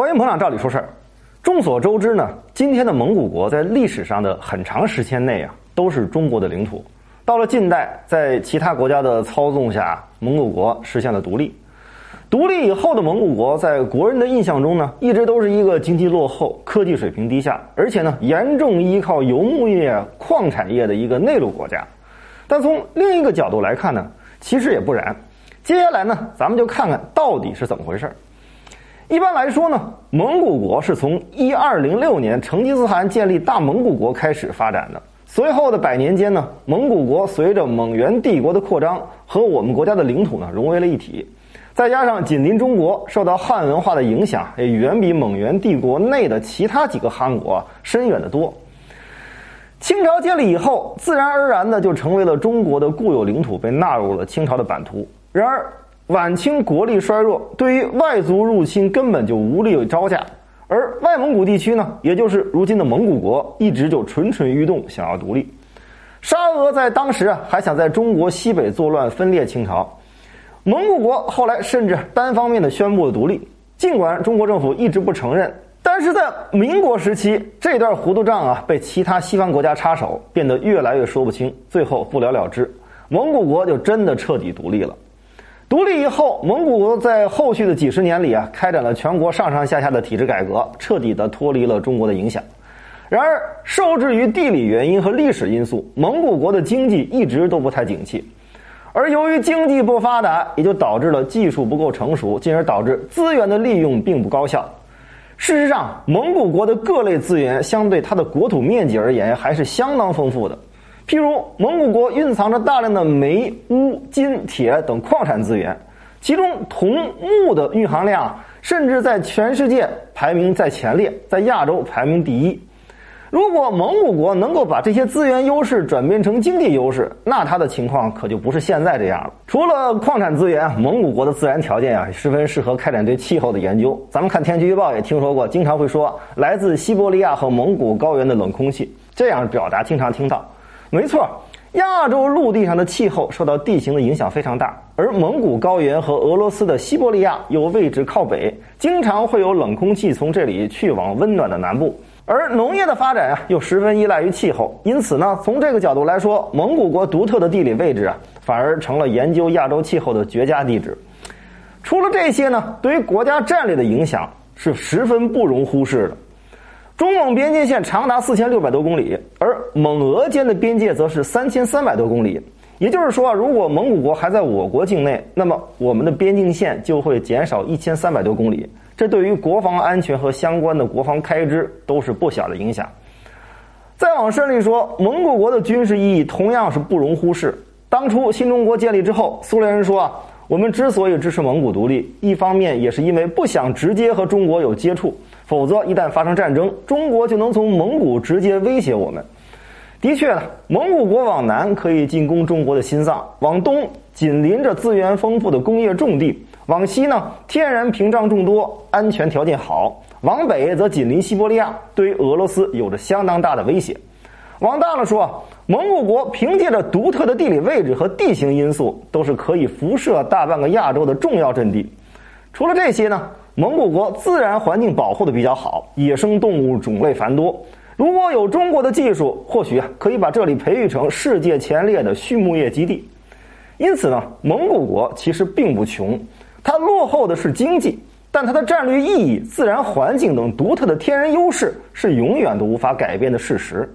欢迎捧场，照理说事儿。众所周知呢，今天的蒙古国在历史上的很长时间内啊，都是中国的领土。到了近代，在其他国家的操纵下，蒙古国实现了独立。独立以后的蒙古国，在国人的印象中呢，一直都是一个经济落后、科技水平低下，而且呢，严重依靠游牧业、矿产业的一个内陆国家。但从另一个角度来看呢，其实也不然。接下来呢，咱们就看看到底是怎么回事儿。一般来说呢，蒙古国是从一二零六年成吉思汗建立大蒙古国开始发展的。随后的百年间呢，蒙古国随着蒙元帝国的扩张和我们国家的领土呢融为了一体，再加上紧邻中国，受到汉文化的影响也远比蒙元帝国内的其他几个汗国深远的多。清朝建立以后，自然而然的就成为了中国的固有领土，被纳入了清朝的版图。然而，晚清国力衰弱，对于外族入侵根本就无力招架，而外蒙古地区呢，也就是如今的蒙古国，一直就蠢蠢欲动，想要独立。沙俄在当时啊，还想在中国西北作乱，分裂清朝。蒙古国后来甚至单方面的宣布了独立，尽管中国政府一直不承认，但是在民国时期，这段糊涂账啊，被其他西方国家插手，变得越来越说不清，最后不了了之，蒙古国就真的彻底独立了。独立以后，蒙古国在后续的几十年里啊，开展了全国上上下下的体制改革，彻底的脱离了中国的影响。然而，受制于地理原因和历史因素，蒙古国的经济一直都不太景气。而由于经济不发达，也就导致了技术不够成熟，进而导致资源的利用并不高效。事实上，蒙古国的各类资源相对它的国土面积而言，还是相当丰富的。譬如，蒙古国蕴藏着大量的煤、钨、金、铁等矿产资源，其中铜、钼的蕴含量甚至在全世界排名在前列，在亚洲排名第一。如果蒙古国能够把这些资源优势转变成经济优势，那它的情况可就不是现在这样了。除了矿产资源，蒙古国的自然条件啊，十分适合开展对气候的研究。咱们看天气预报也听说过，经常会说来自西伯利亚和蒙古高原的冷空气，这样表达经常听到。没错，亚洲陆地上的气候受到地形的影响非常大，而蒙古高原和俄罗斯的西伯利亚又位置靠北，经常会有冷空气从这里去往温暖的南部。而农业的发展啊，又十分依赖于气候，因此呢，从这个角度来说，蒙古国独特的地理位置啊，反而成了研究亚洲气候的绝佳地址。除了这些呢，对于国家战略的影响是十分不容忽视的。中蒙边界线长达四千六百多公里，而蒙俄间的边界则是三千三百多公里。也就是说，如果蒙古国还在我国境内，那么我们的边境线就会减少一千三百多公里。这对于国防安全和相关的国防开支都是不小的影响。再往深里说，蒙古国的军事意义同样是不容忽视。当初新中国建立之后，苏联人说啊，我们之所以支持蒙古独立，一方面也是因为不想直接和中国有接触。否则，一旦发生战争，中国就能从蒙古直接威胁我们。的确呢，蒙古国往南可以进攻中国的心脏，往东紧邻着资源丰富的工业重地，往西呢天然屏障众多，安全条件好；往北则紧邻西伯利亚，对于俄罗斯有着相当大的威胁。往大了说，蒙古国凭借着独特的地理位置和地形因素，都是可以辐射大半个亚洲的重要阵地。除了这些呢？蒙古国自然环境保护的比较好，野生动物种类繁多。如果有中国的技术，或许啊可以把这里培育成世界前列的畜牧业基地。因此呢，蒙古国其实并不穷，它落后的是经济，但它的战略意义、自然环境等独特的天然优势是永远都无法改变的事实。